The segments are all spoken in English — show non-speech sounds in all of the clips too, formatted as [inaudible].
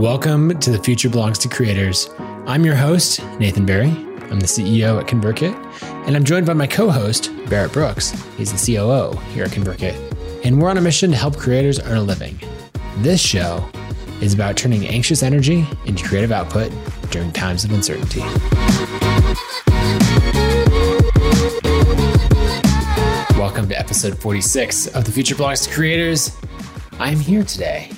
Welcome to The Future Belongs to Creators. I'm your host, Nathan Barry. I'm the CEO at ConvertKit, and I'm joined by my co host, Barrett Brooks. He's the COO here at ConvertKit. And we're on a mission to help creators earn a living. This show is about turning anxious energy into creative output during times of uncertainty. Welcome to episode 46 of The Future Belongs to Creators. I'm here today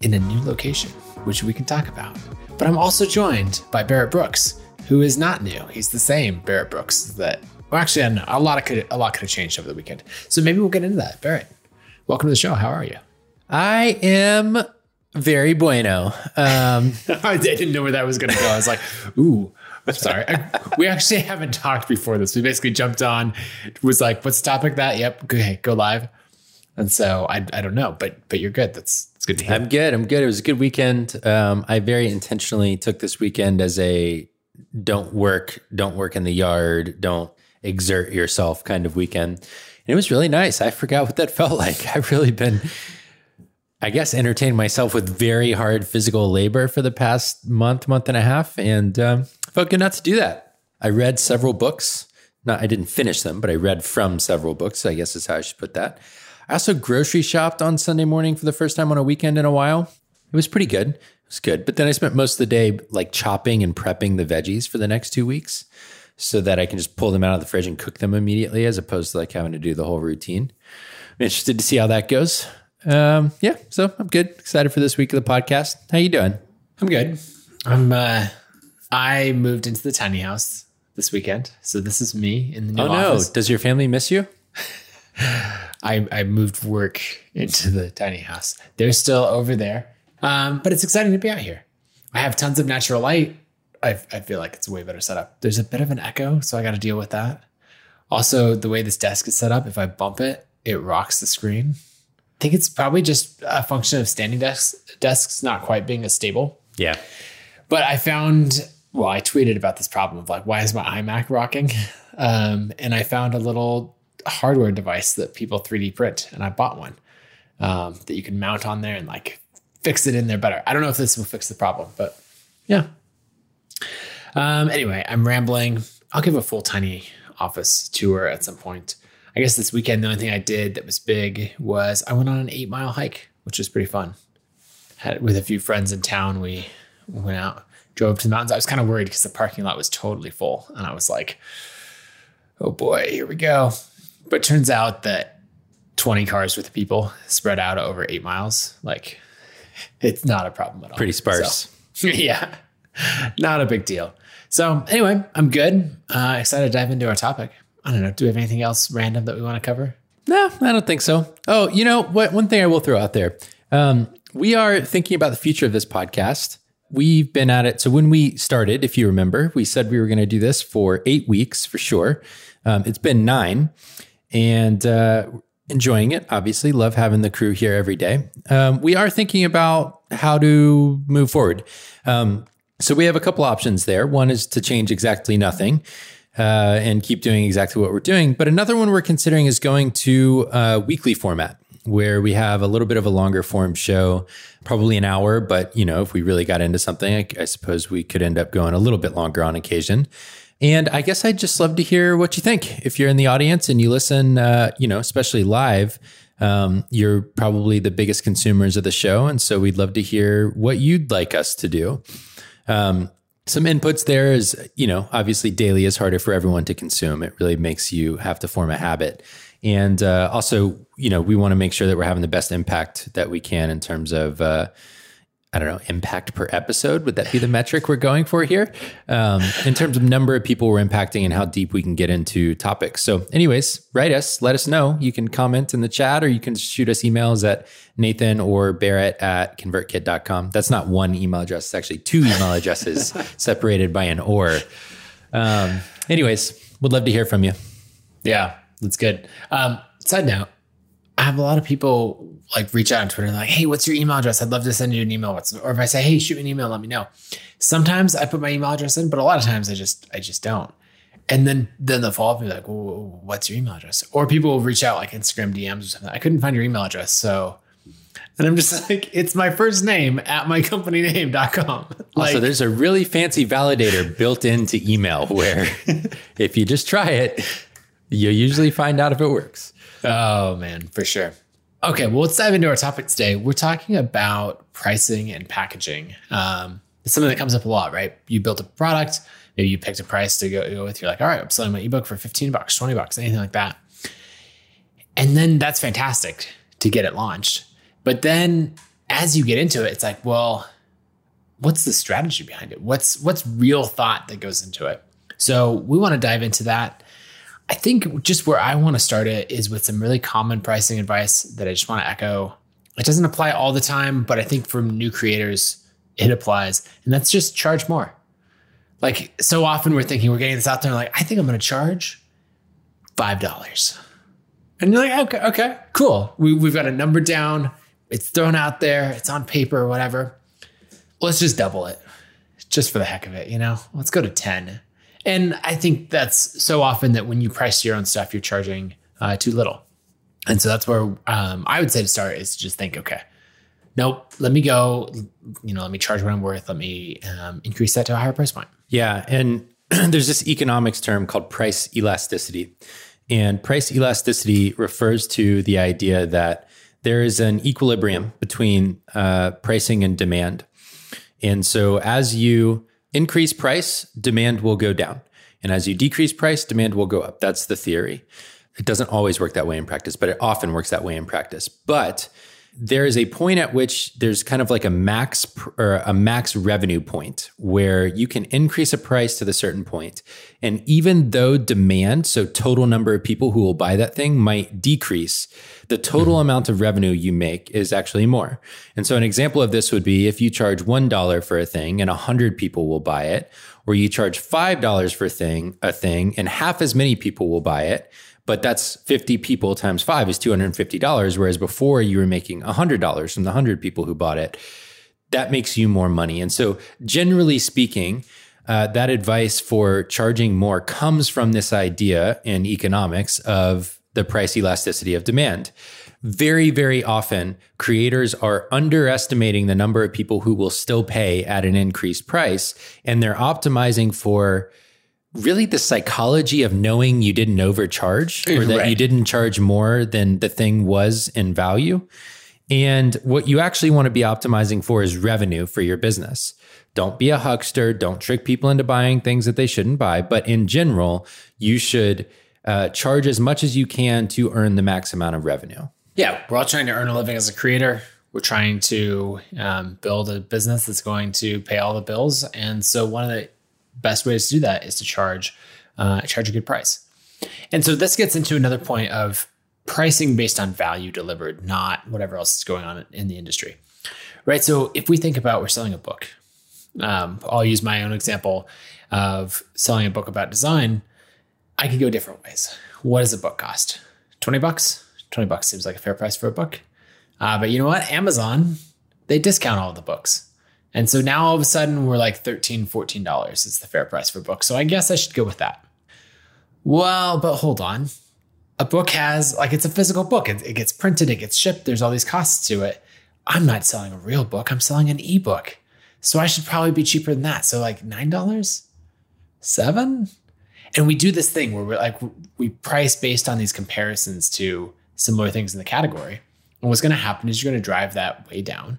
in a new location, which we can talk about. But I'm also joined by Barrett Brooks, who is not new. He's the same Barrett Brooks that, well, actually, I know. A lot, could, a lot could have changed over the weekend. So maybe we'll get into that. Barrett, welcome to the show. How are you? I am very bueno. Um, [laughs] I didn't know where that was going to go. I was like, ooh, I'm sorry. I, we actually haven't talked before this. We basically jumped on, was like, what's the topic that? Yep. Okay, go live. And so I, I don't know, but but you're good. That's it's good to hear. I'm good. I'm good. It was a good weekend. Um, I very intentionally took this weekend as a don't work, don't work in the yard, don't exert yourself kind of weekend. And it was really nice. I forgot what that [laughs] felt like. I've really been I guess entertained myself with very hard physical labor for the past month, month and a half, and um, felt good not to do that. I read several books. Not, I didn't finish them, but I read from several books. I guess is how I should put that. I also grocery shopped on Sunday morning for the first time on a weekend in a while. It was pretty good. It was good. But then I spent most of the day like chopping and prepping the veggies for the next two weeks so that I can just pull them out of the fridge and cook them immediately as opposed to like having to do the whole routine. I'm interested to see how that goes. Um, yeah, so I'm good. Excited for this week of the podcast. How you doing? I'm good. I'm uh I moved into the tiny house this weekend. So this is me in the new oh office. no, does your family miss you? [laughs] I, I moved work into the tiny house. They're still over there. Um, but it's exciting to be out here. I have tons of natural light. I, I feel like it's a way better setup. There's a bit of an echo, so I got to deal with that. Also, the way this desk is set up, if I bump it, it rocks the screen. I think it's probably just a function of standing desks, desks not quite being as stable. Yeah. But I found, well, I tweeted about this problem of like, why is my iMac rocking? [laughs] Um, and I found a little hardware device that people 3D print, and I bought one um, that you can mount on there and like fix it in there better. I don't know if this will fix the problem, but yeah. Um, anyway, I'm rambling. I'll give a full tiny office tour at some point. I guess this weekend, the only thing I did that was big was I went on an eight mile hike, which was pretty fun. Had with a few friends in town. We went out, drove to the mountains. I was kind of worried because the parking lot was totally full, and I was like, "Oh boy, here we go." But turns out that 20 cars with people spread out over eight miles, like it's not a problem at all. Pretty sparse. So, [laughs] yeah, not a big deal. So anyway, I'm good. Uh, excited to dive into our topic. I don't know. Do we have anything else random that we want to cover? No, I don't think so. Oh, you know what? One thing I will throw out there. Um, we are thinking about the future of this podcast. We've been at it. So when we started, if you remember, we said we were going to do this for eight weeks for sure. Um, it's been nine and uh, enjoying it. Obviously, love having the crew here every day. Um, we are thinking about how to move forward. Um, so we have a couple options there. One is to change exactly nothing. Uh, and keep doing exactly what we're doing. But another one we're considering is going to a weekly format where we have a little bit of a longer form show, probably an hour. But you know, if we really got into something, I, I suppose we could end up going a little bit longer on occasion. And I guess I'd just love to hear what you think. If you're in the audience and you listen, uh, you know, especially live, um, you're probably the biggest consumers of the show. And so we'd love to hear what you'd like us to do. Um, some inputs there is, you know, obviously daily is harder for everyone to consume. It really makes you have to form a habit. And uh, also, you know, we want to make sure that we're having the best impact that we can in terms of, uh, I don't know, impact per episode. Would that be the metric we're going for here? Um, in terms of number of people we're impacting and how deep we can get into topics. So, anyways, write us, let us know. You can comment in the chat or you can shoot us emails at Nathan or Barrett at convertkit.com. That's not one email address, it's actually two email addresses [laughs] separated by an or. Um, anyways, would love to hear from you. Yeah, that's good. Um, side note, I have a lot of people like reach out on Twitter and like, hey, what's your email address? I'd love to send you an email. What's, or if I say, hey, shoot me an email, let me know. Sometimes I put my email address in, but a lot of times I just I just don't. And then then the follow up be like, well, what's your email address? Or people will reach out like Instagram DMs or something. I couldn't find your email address, so And I'm just [laughs] like, it's my first name at my company mycompanyname.com. [laughs] Like, also, there's a really fancy validator built into email where [laughs] if you just try it, you usually find out if it works. oh man, for sure. Okay, well, let's dive into our topic today. We're talking about pricing and packaging. Um, it's something that comes up a lot, right? You built a product, maybe you picked a price to go, go with. You're like, all right, I'm selling my ebook for 15 bucks, 20 bucks, anything like that. And then that's fantastic to get it launched. But then as you get into it, it's like, well, what's the strategy behind it? What's what's real thought that goes into it? So we want to dive into that. I think just where I want to start it is with some really common pricing advice that I just want to echo. It doesn't apply all the time, but I think for new creators, it applies. And that's just charge more. Like so often we're thinking we're getting this out there, like, I think I'm going to charge $5. And you're like, okay, okay, cool. We, we've got a number down. It's thrown out there. It's on paper or whatever. Let's just double it just for the heck of it, you know? Let's go to 10. And I think that's so often that when you price your own stuff, you're charging uh, too little. And so that's where um, I would say to start is to just think, okay, nope, let me go, you know, let me charge what I'm worth. Let me um, increase that to a higher price point. Yeah. And [clears throat] there's this economics term called price elasticity. And price elasticity refers to the idea that there is an equilibrium between uh, pricing and demand. And so as you increase price, demand will go down. And as you decrease price, demand will go up. That's the theory. It doesn't always work that way in practice, but it often works that way in practice. But there is a point at which there's kind of like a max or a max revenue point where you can increase a price to the certain. And even though demand, so total number of people who will buy that thing might decrease, the total mm-hmm. amount of revenue you make is actually more. And so an example of this would be if you charge $1 for a thing and 100 people will buy it, or you charge $5 for a thing, a thing and half as many people will buy it but that's 50 people times five is $250. Whereas before you were making $100 from the 100 people who bought it. That makes you more money. And so, generally speaking, uh, that advice for charging more comes from this idea in economics of the price elasticity of demand. Very, very often, creators are underestimating the number of people who will still pay at an increased price, and they're optimizing for really the psychology of knowing you didn't overcharge or that right. you didn't charge more than the thing was in value. And what you actually want to be optimizing for is revenue for your business. Don't be a huckster. Don't trick people into buying things that they shouldn't buy. But in general, you should uh, charge as much as you can to earn the max amount of revenue. Yeah, we're all trying to earn a living as a creator. We're trying to um, build a business that's going to pay all the bills. And so, one of the best ways to do that is to charge uh, charge a good price. And so this gets into another point of pricing based on value delivered, not whatever else is going on in the industry. Right. So if we think about we're selling a book, um, I'll use my own example of selling a book about design. I could go different ways. What does a book cost? 20 bucks? 20 bucks seems like a fair price for a book. Uh, but you know what? Amazon, they discount all the books. And so now all of a sudden we're like $13, $14 is the fair price for books. So I guess I should go with that. Well, but hold on. A book has, like, it's a physical book. It, it gets printed, it gets shipped, there's all these costs to it. I'm not selling a real book, I'm selling an ebook. So I should probably be cheaper than that. So, like, $9? Seven? And we do this thing where we're like, we price based on these comparisons to similar things in the category. And what's going to happen is you're going to drive that way down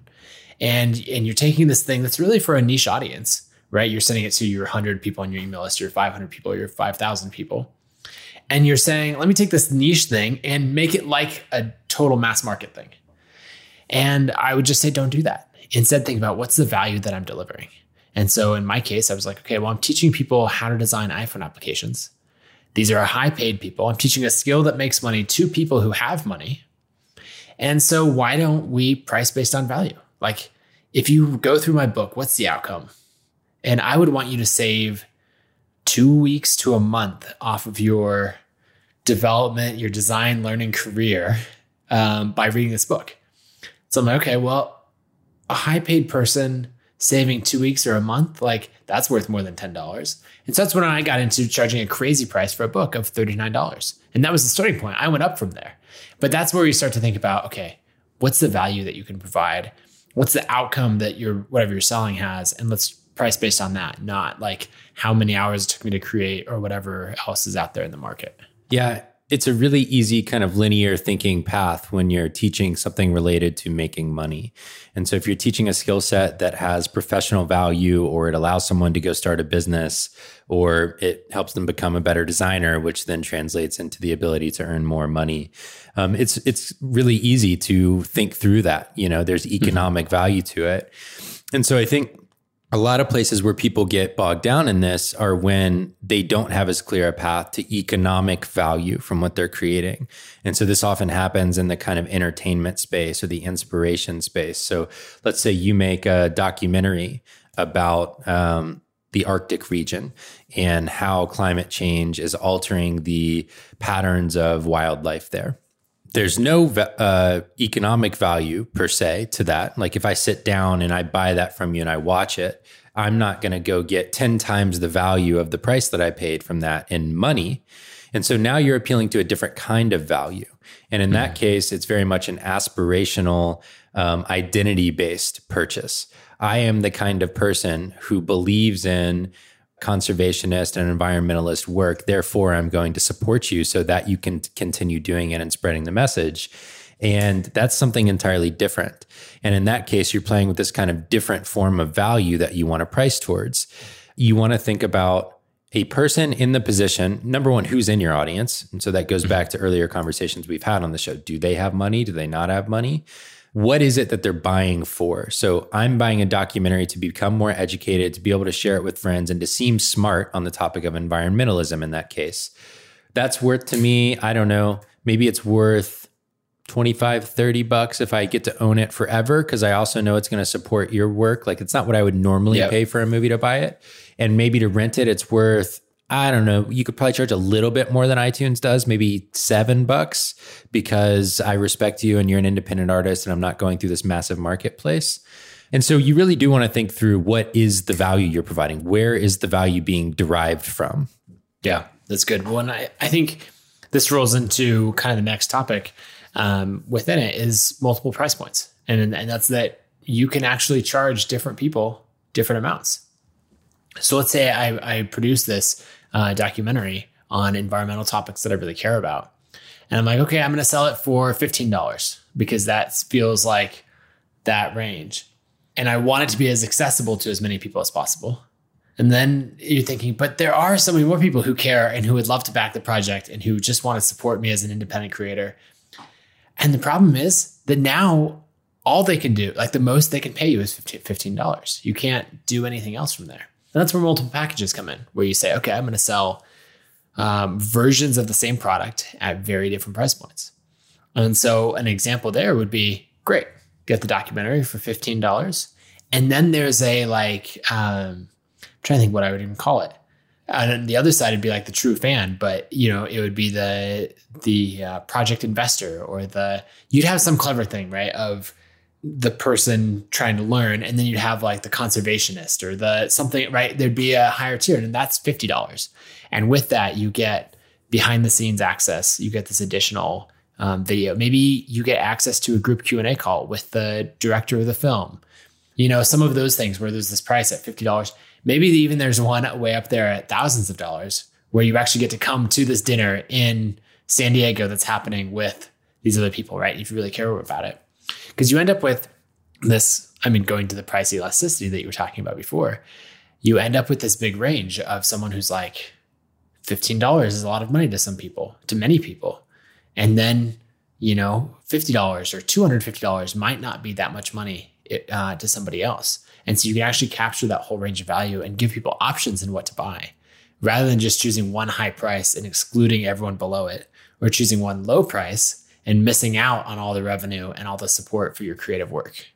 and and you're taking this thing that's really for a niche audience right? You're sending it to your 100 people on your email list your 500 people your 5000 people. And you're saying let me take this niche thing and make it like a total mass market thing. And i would just say don't do that. Instead think about what's the value that i'm delivering. And so in my case i was like okay well i'm teaching people how to design iphone applications. These are high paid people. I'm teaching a skill that makes money to people who have money. And so why don't we price based on value like, if you go through my book, what's the outcome? And I would want you to save two weeks to a month off of your development, your design learning career um, by reading this book. So I'm like, okay, well, a high paid person saving two weeks or a month, like that's worth more than $10. And so that's when I got into charging a crazy price for a book of $39. And that was the starting point. I went up from there. But that's where you start to think about, okay, what's the value that you can provide? What's the outcome that your whatever you're selling has? And let's price based on that, not like how many hours it took me to create or whatever else is out there in the market. Yeah, it's a really easy kind of linear thinking path when you're teaching something related to making money. And so if you're teaching a skill set that has professional value or it allows someone to go start a business or it helps them become a better designer, which then translates into the ability to earn more money. Um, it's it's really easy to think through that. You know, there's mm-hmm. economic mm-hmm. value to it. And so I think a lot of places where people get bogged down in this are when they don't have as clear a path to economic value from what they're creating. And so this often happens in the kind of entertainment space or the inspiration space. So let's say you make a documentary about um, the Arctic region and how climate change is altering the patterns of wildlife there there's no uh, economic value per se to that. Like if I sit down and I buy that from you and I watch it, I'm not going to go get 10 times the value of the price that I paid from that in money. And so now you're appealing to a different kind of value. And in mm-hmm. that case, it's very much an aspirational, um, identity based purchase. I am the kind of person who believes in conservationist and environmentalist work. Therefore, I'm going to support you so that you can continue doing it and spreading the message. And that's something entirely different. And in that case, you're playing with this kind of different form of value that you want to price towards. You want to think about a person in the position, number one, who's in your audience. And so that goes mm-hmm. back to earlier conversations we've had on the show. Do they have money? Do they not have money? What is it that they're buying for? So I'm buying a documentary to become more educated, to be able to share it with friends, and to seem smart on the topic of environmentalism in that case. That's worth to me, I don't know, maybe it's worth 25, 30 bucks if I get to own it forever, because I also know it's going to support your work. Like it's not what I would normally yep. pay for a movie to buy it. And maybe to rent it, it's worth I don't know, you could probably charge a little bit more than iTunes does, maybe seven bucks, because I respect you and you're an independent artist and I'm not going through this massive marketplace. And so you really do want to think through what is the value you're providing? Where is the value being derived from? Yeah, that's good. Well, and I, I think this rolls into kind of the next topic um, within it is multiple price points. And, and that's that you can actually charge different people different amounts. So let's say I, I produce this uh, documentary on environmental topics that I really care about. And I'm like, okay, I'm going to sell it for $15 because that feels like that range. And I want it to be as accessible to as many people as possible. And then you're thinking, but there are so many more people who care and who would love to back the project and who just want to support me as an independent creator. And the problem is that now all they can do, like the most they can pay you is $15. You can't do anything else from there. And that's where multiple packages come in, where you say, okay, I'm going to sell um, versions of the same product at very different price points. And so an example there would be great, get the documentary for $15. And then there's a like, um, I'm trying to think what I would even call it. And the other side would be like the true fan, but you know, it would be the the uh, project investor or the you'd have some clever thing, right? Of the person trying to learn and then you'd have like the conservationist or the something right? There'd be a higher tier and that's $50 and with that you get behind the scenes access. You get this additional um, video. Maybe you get access to a group q&a call with the director of the film. You know some of those things where there's this price at $50 maybe even there's one way up there at thousands of dollars where you actually get to come to this dinner in san diego that's happening with these other people right? If you really care about it because you end up with this, I mean, going to the price elasticity that you were talking about before, you end up with this big range of someone who's like, $15 is a lot of money to some people, to many people. And then, you know, $50 or $250 might not be that much money uh, to somebody else. And so you can actually capture that whole range of value and give people options in what to buy rather than just choosing one high price and excluding everyone below it or choosing one low price and missing out on all the revenue and all the support for your creative work.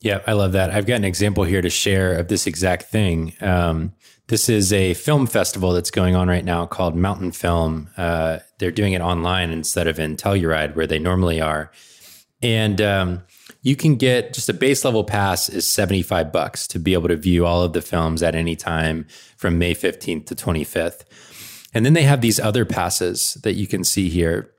Yeah, I love that. I've got an example here to share of this exact thing. Um, this is a film festival that's going on right now called Mountain Film. Uh, they're doing it online instead of in Telluride where they normally are. And um, you can get just a base level pass is 75 bucks to be able to view all of the films at any time from May 15th to 25th. And then they have these other passes that you can see here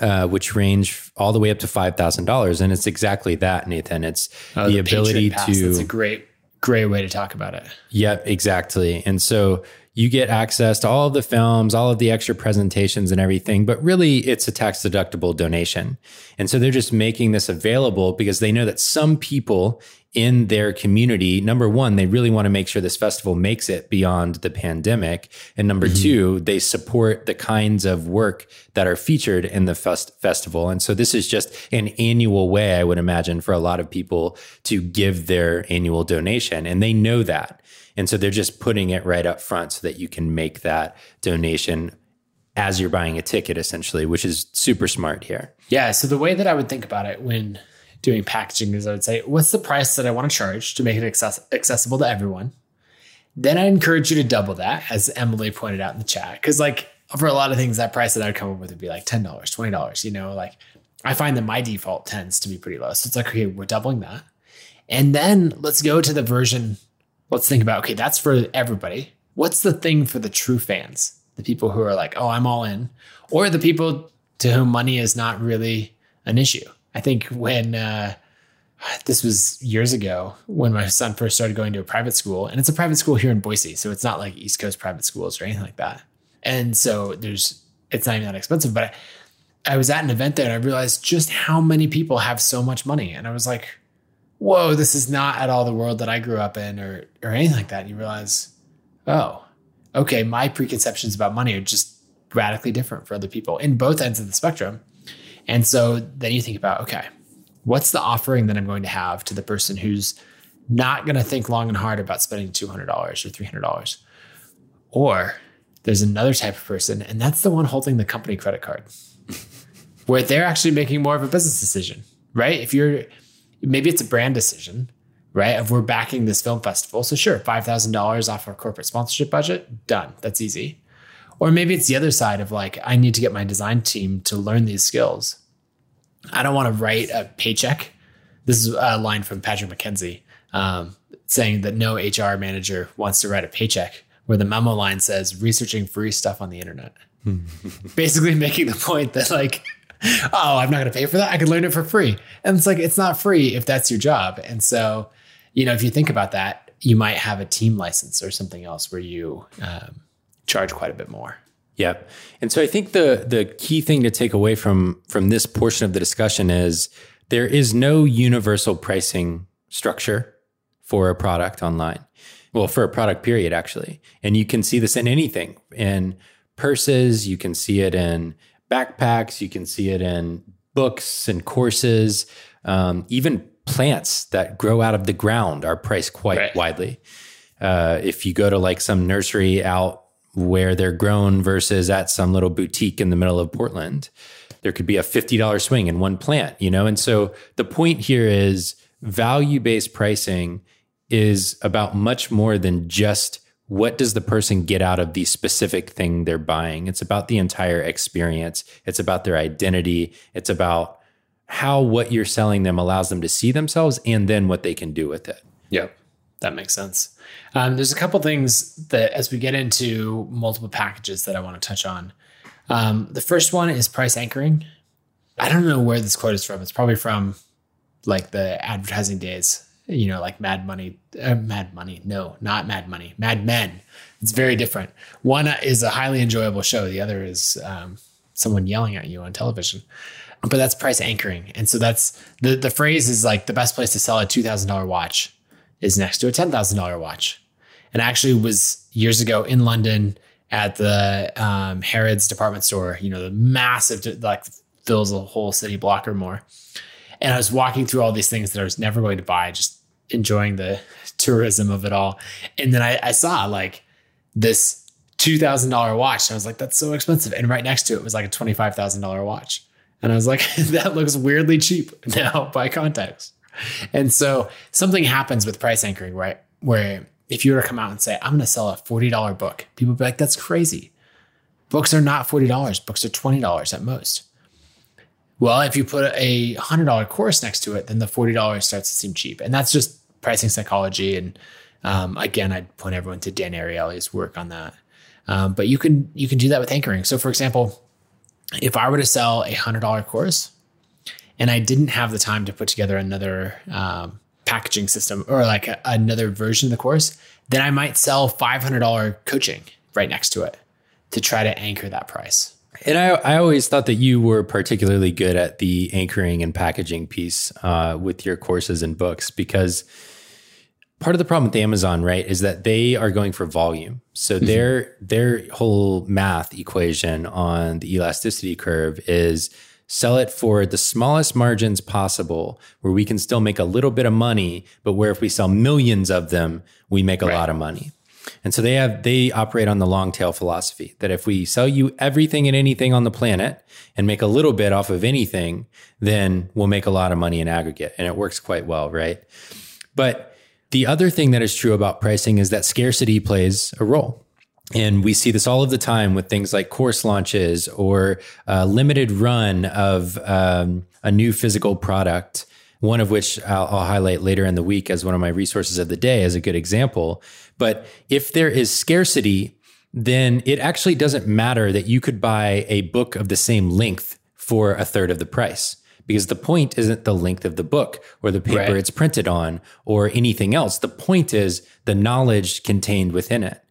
uh, which range all the way up to five thousand dollars, and it's exactly that, Nathan. It's Oh, the, ability Patriot Pass, to That's a great, great way to talk about it. Yep, exactly. And so you get access to all of the films, all of the extra presentations and everything, but really it's a tax deductible donation. And so they're just making this available because they know that some people in their community, number one, they really want to make sure this festival makes it beyond the pandemic. And number mm-hmm. two, they support the kinds of work that are featured in the fest- festival. And so this is just an annual way, I would imagine, for a lot of people to give their annual donation. And they know that. And so they're just putting it right up front so that you can make that donation as you're buying a ticket, essentially, which is super smart here. Yeah. So the way that I would think about it when doing packaging is I would say, what's the price that I want to charge to make it access- accessible to everyone? Then I encourage you to double that, as Emily pointed out in the chat. Cause like for a lot of things, that price that I'd come up with would be like $10, $20, you know, like I find that my default tends to be pretty low. So it's like, okay, we're doubling that. And then let's go to the version. Let's think about, okay, that's for everybody. What's the thing for the true fans? The people who are like, oh, I'm all in, or the people to whom money is not really an issue. I think when uh, this was years ago when my son first started going to a private school, and it's a private school here in Boise, so it's not like East Coast private schools or anything like that. And so there's it's not even that expensive. But I, I was at an event there and I realized just how many people have so much money, and I was like, whoa, this is not at all the world that I grew up in or or anything like that. And you realize, oh, okay, my preconceptions about money are just radically different for other people in both ends of the spectrum. And so then you think about, okay, what's the offering that I'm going to have to the person who's not going to think long and hard about spending $200 or $300? Or there's another type of person, and that's the one holding the company credit card, [laughs] where they're actually making more of a business decision, right? If you're, maybe it's a brand decision, right? If we're backing this film festival, so sure, $5,000 off our corporate sponsorship budget, done. That's easy. Or maybe it's the other side of like, I need to get my design team to learn these skills. I don't want to write a paycheck. This is a line from Patrick McKenzie um, saying that no HR manager wants to write a paycheck, where the memo line says researching free stuff on the internet. [laughs] Basically, making the point that, like, oh, I'm not going to pay for that. I could learn it for free. And it's like, it's not free if that's your job. And so, you know, if you think about that, you might have a team license or something else where you um, charge quite a bit more. Yep. And so I think the the key thing to take away from from this portion of the discussion is there is no universal pricing structure for a product online. Well, for a product period actually. And you can see this in anything. In purses, you can see it in backpacks, you can see it in books and courses, um, even plants that grow out of the ground are priced quite Right. widely. Uh, if you go to like some nursery out where they're grown versus at some little boutique in the middle of Portland, there could be a $50 swing in one plant, you know? And so the point here is value based pricing is about much more than just what does the person get out of the specific thing they're buying. It's about the entire experience, it's about their identity, it's about how what you're selling them allows them to see themselves and then what they can do with it. Yep, that makes sense. Um, there's a couple things that, as we get into multiple packages, that I want to touch on. Um, the first one is price anchoring. I don't know where this quote is from. It's probably from like the advertising days, you know, like Mad Money, uh, Mad Money. No, not Mad Money, Mad Men. It's very different. One is a highly enjoyable show. The other is um, someone yelling at you on television. But that's price anchoring, and so that's the the phrase is like the best place to sell a two thousand dollar watch is next to a ten thousand dollar watch, and actually was years ago in London at the um, Harrods department store. You know, the massive like fills a whole city block or more. And I was walking through all these things that I was never going to buy, just enjoying the [laughs] tourism of it all. And then I, I saw like this two thousand dollar watch. And I was like, that's so expensive. And right next to it was like a twenty five thousand dollar watch. And I was like, [laughs] that looks weirdly cheap [laughs] now by context. And so something happens with price anchoring, right? Where if you were to come out and say, I'm going to sell a $40 book, people would be like, that's crazy. Books are not $40. Books are $20 at most. Well, if you put a $100 course next to it, then the $40 starts to seem cheap. And that's just pricing psychology. And um, again, I'd point everyone to Dan Ariely's work on that. Um, but you can you can do that with anchoring. So, for example, if I were to sell a hundred dollar course and I didn't have the time to put together another um, packaging system or like a, another version of the course, then I might sell $500 coaching right next to it to try to anchor that price. And I, I always thought that you were particularly good at the anchoring and packaging piece uh, with your courses and books because part of the problem with Amazon, right, is that they are going for volume. So mm-hmm. their their whole math equation on the elasticity curve is sell it for the smallest margins possible where we can still make a little bit of money, but where if we sell millions of them, we make a right. lot of money. And so they have they operate on the long tail philosophy that if we sell you everything and anything on the planet and make a little bit off of anything, then we'll make a lot of money in aggregate. And it works quite well, right? But the other thing that is true about pricing is that scarcity plays a role. And we see this all of the time with things like course launches or a limited run of um, a new physical product. One of which I'll, I'll highlight later in the week as one of my resources of the day as a good example. But if there is scarcity, then it actually doesn't matter that you could buy a book of the same length for a third of the price because the point isn't the length of the book or the paper right. it's printed on or anything else. The point is the knowledge contained within it.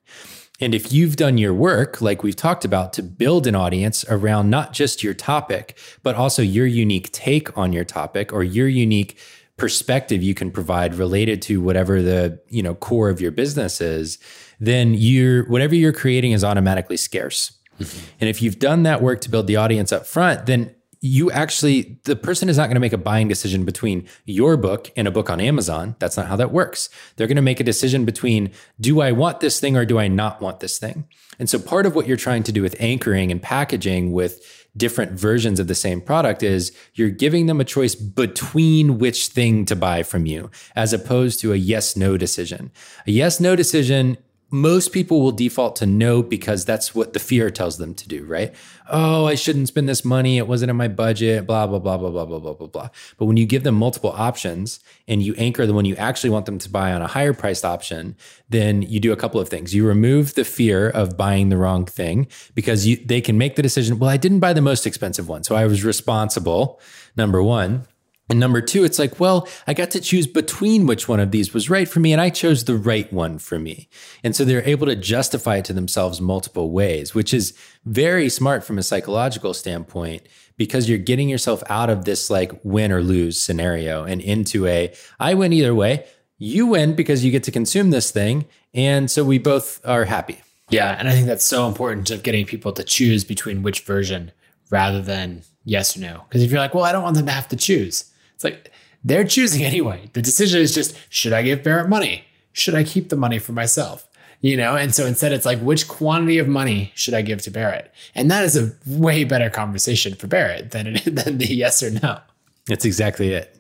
And if you've done your work, like we've talked about, to build an audience around not just your topic, but also your unique take on your topic or your unique perspective you can provide related to whatever the you know core of your business is, then you're whatever you're creating is automatically scarce. Mm-hmm. And if you've done that work to build the audience up front, then you actually the person is not going to make a buying decision between your book and a book on Amazon. That's not how that works. They're going to make a decision between do I want this thing or do I not want this thing? And so part of what you're trying to do with anchoring and packaging with different versions of the same product is you're giving them a choice between which thing to buy from you as opposed to a yes no decision. A yes no decision most people will default to no because that's what the fear tells them to do, right? Oh, I shouldn't spend this money. It wasn't in my budget, blah, blah, blah, blah, blah, blah, blah, blah, blah. But when you give them multiple options and you anchor the one you actually want them to buy on a higher priced option, then you do a couple of things. You remove the fear of buying the wrong thing because you, they can make the decision, well, I didn't buy the most expensive one. So I was responsible, number one. And number two, it's like, well, I got to choose between which one of these was right for me, and I chose the right one for me. And so they're able to justify it to themselves multiple ways, which is very smart from a psychological standpoint because you're getting yourself out of this like win or lose scenario and into a I win either way. You win because you get to consume this thing. And so we both are happy. Yeah. And I think that's so important of getting people to choose between which version rather than yes or no. Because if you're like, well, I don't want them to have to choose it's like they're choosing [laughs] anyway. The decision is just should I give Barrett money? Should I keep the money for myself? You know, and so instead it's like, which quantity of money should I give to Barrett? And that is a way better conversation for Barrett than, it, [laughs] than the yes or no. That's exactly it.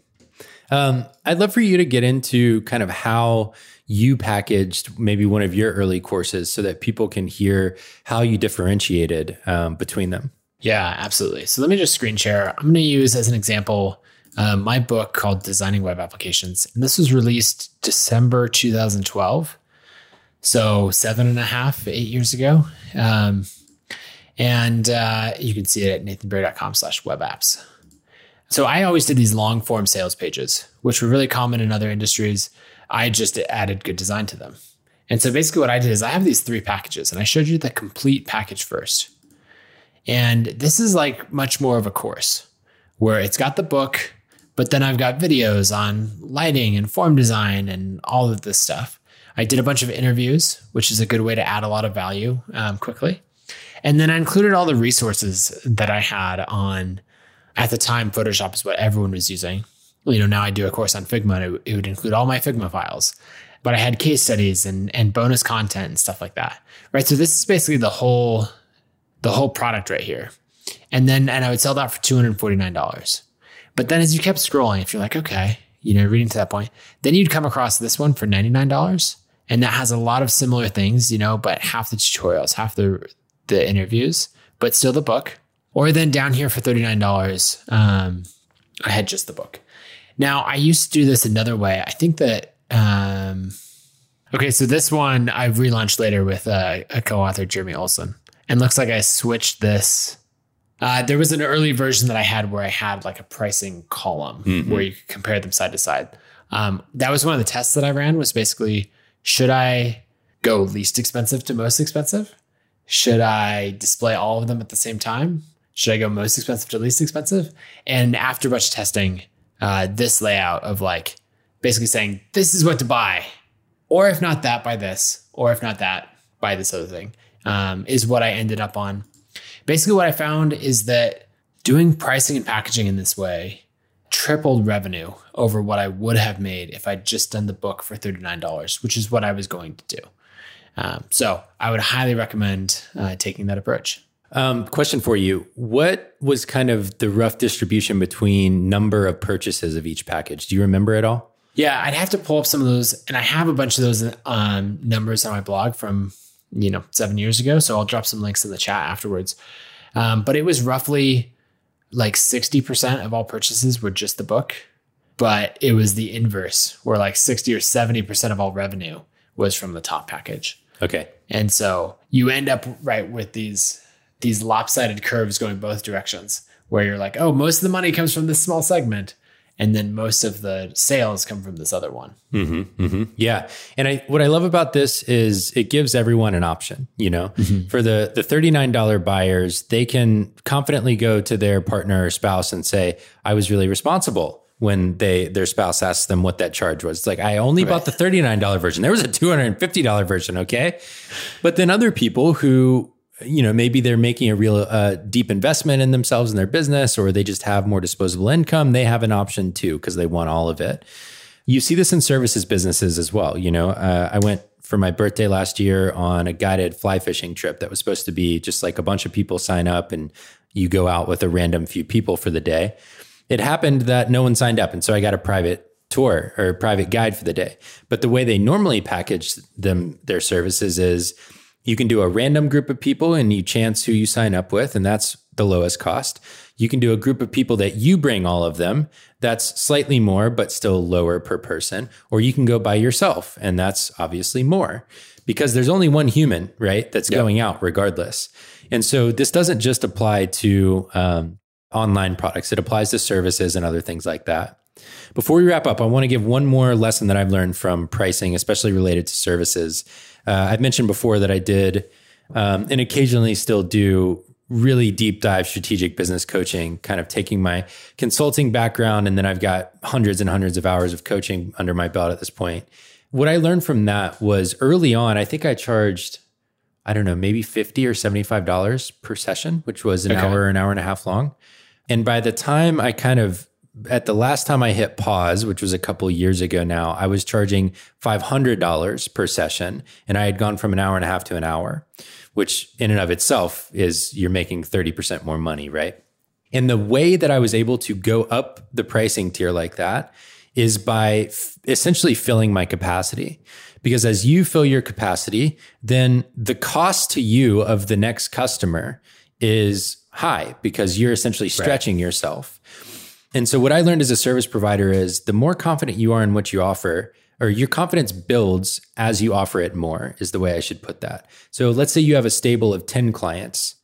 Um, I'd love for you to get into kind of how you packaged maybe one of your early courses so that people can hear how you differentiated um, between them. Yeah, absolutely. So let me just screen share. I'm going to use as an example uh, my book called Designing Web Applications. And this was released December 2012. So seven and a half, eight years ago. Um, and uh, you can see it at nathanbarry.com slash web apps. So I always did these long form sales pages, which were really common in other industries. I just added good design to them. And so basically what I did is I have these three packages and I showed you the complete package first. And this is like much more of a course where it's got the book, but then I've got videos on lighting and form design and all of this stuff. I did a bunch of interviews, which is a good way to add a lot of value um, quickly. And then I included all the resources that I had on, at the time, Photoshop is what everyone was using. You know, now I do a course on Figma, and it, it would include all my Figma files. But I had case studies and, and bonus content and stuff like that. Right. So this is basically the whole the whole product right here. And then and I would sell that for $249. But then as you kept scrolling, if you're like, okay, you know, reading to that point, then you'd come across this one for $99. And that has a lot of similar things, you know, but half the tutorials, half the the interviews, but still the book. Or then down here for $39, um, I had just the book. Now I used to do this another way. I think that um, okay, so this one I relaunched later with uh, a co-author, Jeremy Olson, and looks like I switched this Uh, there was an early version that I had where I had like a pricing column Mm-hmm. where you could compare them side to side. Um, that was one of the tests that I ran was basically, should I go least expensive to most expensive? Should I display all of them at the same time? Should I go most expensive to least expensive? And after much testing, uh, this layout of like basically saying, this is what to buy, or if not that, buy this, or if not that, buy this other thing, um, is what I ended up on. Basically, what I found is that doing pricing and packaging in this way tripled revenue over what I would have made if I'd just done the book for $39, which is what I was going to do. Um, so I would highly recommend uh, taking that approach. Um, question for you. What was kind of the rough distribution between number of purchases of each package? Do you remember at all? Yeah, I'd have to pull up some of those, and I have a bunch of those um, numbers on my blog from you know seven years ago. So I'll drop some links in the chat afterwards. Um, but it was roughly like sixty percent of all purchases were just the book, but it was the inverse, where like sixty or seventy percent of all revenue was from the top package. Okay. And so you end up right with these these lopsided curves going both directions, where you're like, oh, most of the money comes from this small segment, and then most of the sales come from this other one. Mm-hmm, mm-hmm. Yeah. And I what I love about this is it gives everyone an option, you know. Mm-hmm. For the the $39 buyers, they can confidently go to their partner or spouse and say, "I was really responsible." When they their spouse asks them what that charge was, it's like I only bought the thirty nine dollar version. There was a two hundred and fifty dollar version, okay. But then other people who you know maybe they're making a real uh, deep investment in themselves and their business, or they just have more disposable income, they have an option too because they want all of it. You see this in services businesses as well. You know, uh, I went for my birthday last year on a guided fly fishing trip that was supposed to be just like a bunch of people sign up and you go out with a random few people for the day. It happened that no one signed up. And so I got a private tour or private guide for the day. But the way they normally package them, their services is you can do a random group of people and you chance who you sign up with, and that's the lowest cost. You can do a group of people that you bring all of them. That's slightly more, but still lower per person. Or you can go by yourself, and that's obviously more because there's only one human, right? That's going out regardless. And so this doesn't just apply to um, online products, it applies to services and other things like that. Before we wrap up, I want to give one more lesson that I've learned from pricing, especially related to services. Uh, I've mentioned before that I did um, and occasionally still do really deep dive strategic business coaching, kind of taking my consulting background. And then I've got hundreds and hundreds of hours of coaching under my belt at this point. What I learned from that was early on, I think I charged, I don't know, maybe 50 or $75 per session, which was an Okay. hour, an hour and a half long. And by the time I kind of at the last time I hit pause, which was a couple years ago now, I was charging $500 per session and I had gone from an hour and a half to an hour, which in and of itself is you're making 30% more money, right? And the way that I was able to go up the pricing tier like that is by f- essentially filling my capacity. Because as you fill your capacity, then the cost to you of the next customer is high because you're essentially stretching yourself. And so, what I learned as a service provider is the more confident you are in what you offer, or your confidence builds as you offer it more, is the way I should put that. So, let's say you have a stable of 10 clients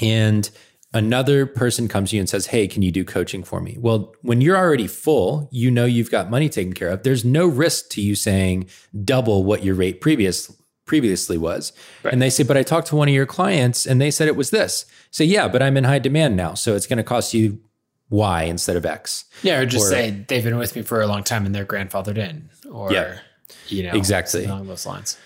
and another person comes to you and says, Hey, can you do coaching for me? Well, when you're already full, you know you've got money taken care of. There's no risk to you saying double what your rate previous previously was. And they say, But I talked to one of your clients and they said it was this. Say, yeah, but I'm in high demand now. So it's going to cost you Y instead of X. Yeah, or just Or- say they've been with me for a long time and they're grandfathered in, or Yeah. you know, Exactly. along those lines.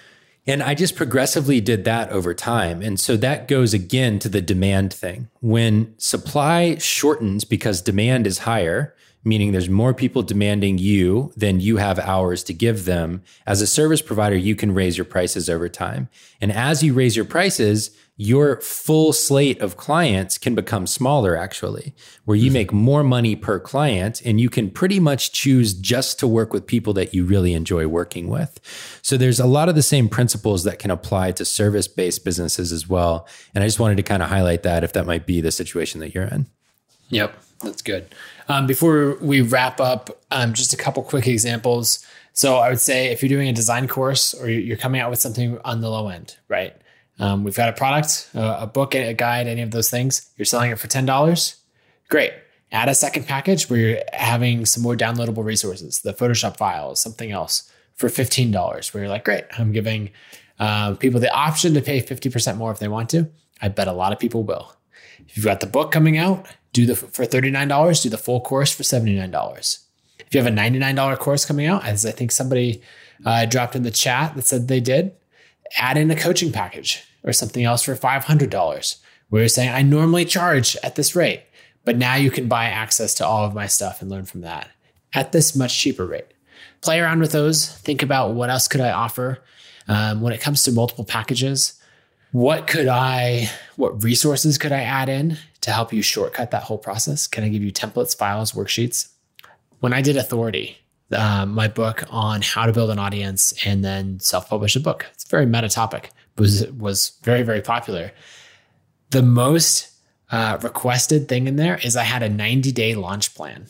And I just progressively did that over time. And so that goes again to the demand thing. When supply shortens because demand is higher, meaning there's more people demanding you than you have hours to give them, as a service provider, you can raise your prices over time. And as you raise your prices, your full slate of clients can become smaller actually, where you mm-hmm. make more money per client and you can pretty much choose just to work with people that you really enjoy working with. So there's a lot of the same principles that can apply to service based businesses as well. And I just wanted to kind of highlight that if that might be the situation that you're in. Yep, that's good. Um, before we wrap up, um, just a couple quick examples. So I would say if you're doing a design course or you're coming out with something on the low end, right? Um, we've got a product, a, a book, a guide, any of those things. You're selling it for $10. Great. Add a second package where you're having some more downloadable resources, the Photoshop files, something else for $15, where you're like, great, I'm giving uh, people the option to pay 50% more if they want to. I bet a lot of people will. If you've got the book coming out, do the for $39, do the full course for $79. If you have a $99 course coming out, as I think somebody uh, dropped in the chat that said they did, add in a coaching package or something else for $500 where you're saying, I normally charge at this rate, but now you can buy access to all of my stuff and learn from that at this much cheaper rate. Play around with those. Think about what else could I offer um, when it comes to multiple packages. What could I, what resources could I add in to help you shortcut that whole process? Can I give you templates, files, worksheets? when I did Authority, uh, my book on how to build an audience and then self-publish a book. It's a very meta topic, but was was very very popular. The most uh, requested thing in there is I had a 90 day launch plan,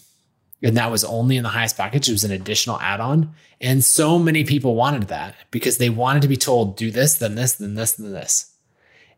and that was only in the highest package. It was an additional add-on, and so many people wanted that because they wanted to be told do this, then this, then this, then this.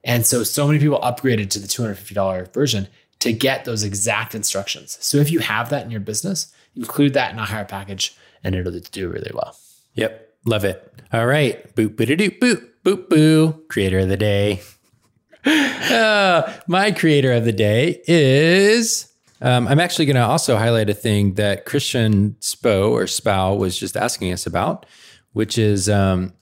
And so, so many people upgraded to the $250 version to get those exact instructions. So, if you have that in your business, include that in a higher package and it'll do really well. Yep. Love it. All right. Boop, boop, boop, boop, boop, boo. Creator of the day. [laughs] uh, my creator of the day is. Um, I'm actually going to also highlight a thing that Christian Spo or Spow was just asking us about, which is um,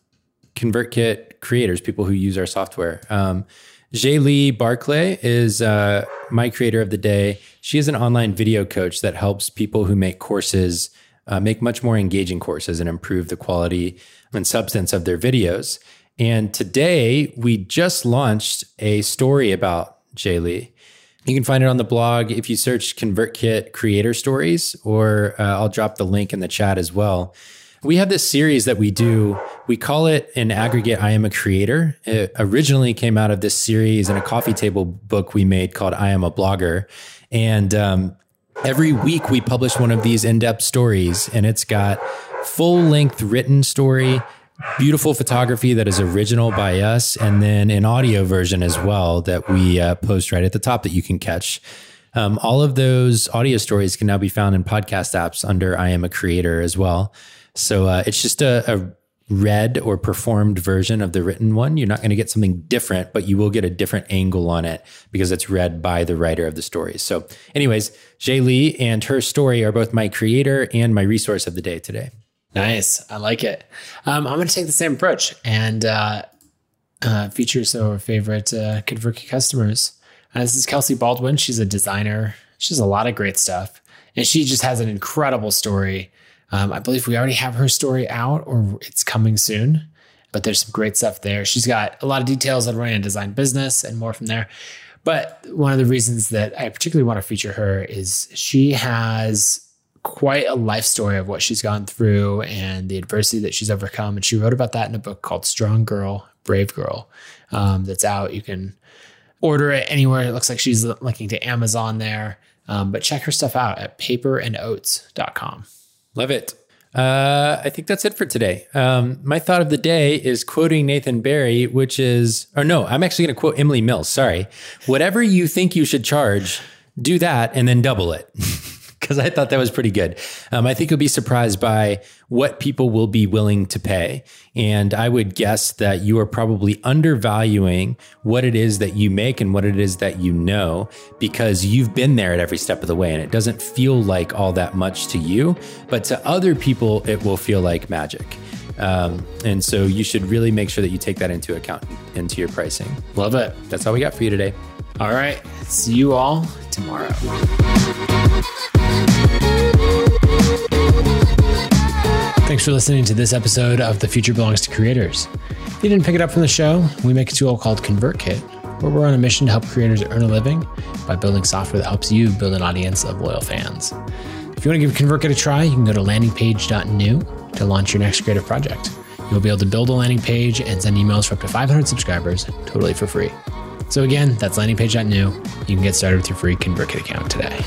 ConvertKit creators, people who use our software. Um, XayLi Barclay is uh, my creator of the day. She is an online video coach that helps people who make courses uh, make much more engaging courses and improve the quality and substance of their videos. And today we just launched a story about XayLi. You can find it on the blog if you search ConvertKit creator stories, or uh, I'll drop the link in the chat as well. We have this series that we do. We call it an aggregate I am a creator. It originally came out of this series in a coffee table book we made called I am a blogger. And um, every week we publish one of these in depth stories, and it's got full length written story, beautiful photography that is original by us, and then an audio version as well that we uh, post right at the top that you can catch. Um, all of those audio stories can now be found in podcast apps under I am a creator as well. So uh, it's just a, a read or performed version of the written one. You're not going to get something different, but you will get a different angle on it because it's read by the writer of the stories. So, anyways, XayLi and her story are both my creator and my resource of the day today. Nice. I like it. Um, I'm going to take the same approach and uh, uh, feature some of our favorite uh, customers. Uh, this is Kelsey Baldwin. She's a designer. She does a lot of great stuff. And she just has an incredible story um, I believe we already have her story out or it's coming soon, but there's some great stuff there. She's got a lot of details on running a design business and more from there. But one of the reasons that I particularly want to feature her is she has quite a life story of what she's gone through and the adversity that she's overcome. And she wrote about that in a book called Strong Girl, Brave Girl, um, that's out. You can order it anywhere. It looks like she's linking to Amazon there. Um, but check her stuff out at paperandoats.com. Love it. Uh, I think that's it for today. Um, my thought of the day is quoting Nathan Barry, which is, or no, I'm actually going to quote Emily Mills. Sorry. Whatever you think you should charge, do that and then double it. [laughs] because I thought that was pretty good. Um, I think you'll be surprised by what people will be willing to pay. And I would guess that you are probably undervaluing what it is that you make and what it is that you know because you've been there at every step of the way and it doesn't feel like all that much to you. But to other people, it will feel like magic. Um, and so you should really make sure that you take that into account into your pricing. Love it. That's all we got for you today. All right. See you all tomorrow. Thanks for listening to this episode of The Future Belongs to Creators. If you didn't pick it up from the show, we make a tool called ConvertKit, where we're on a mission to help creators earn a living by building software that helps you build an audience of loyal fans. If you want to give ConvertKit a try, you can go to landingpage.new to launch your next creative project. You'll be able to build a landing page and send emails for up to 500 subscribers totally for free. So again, that's landingpage.new. You can get started with your free ConvertKit account today.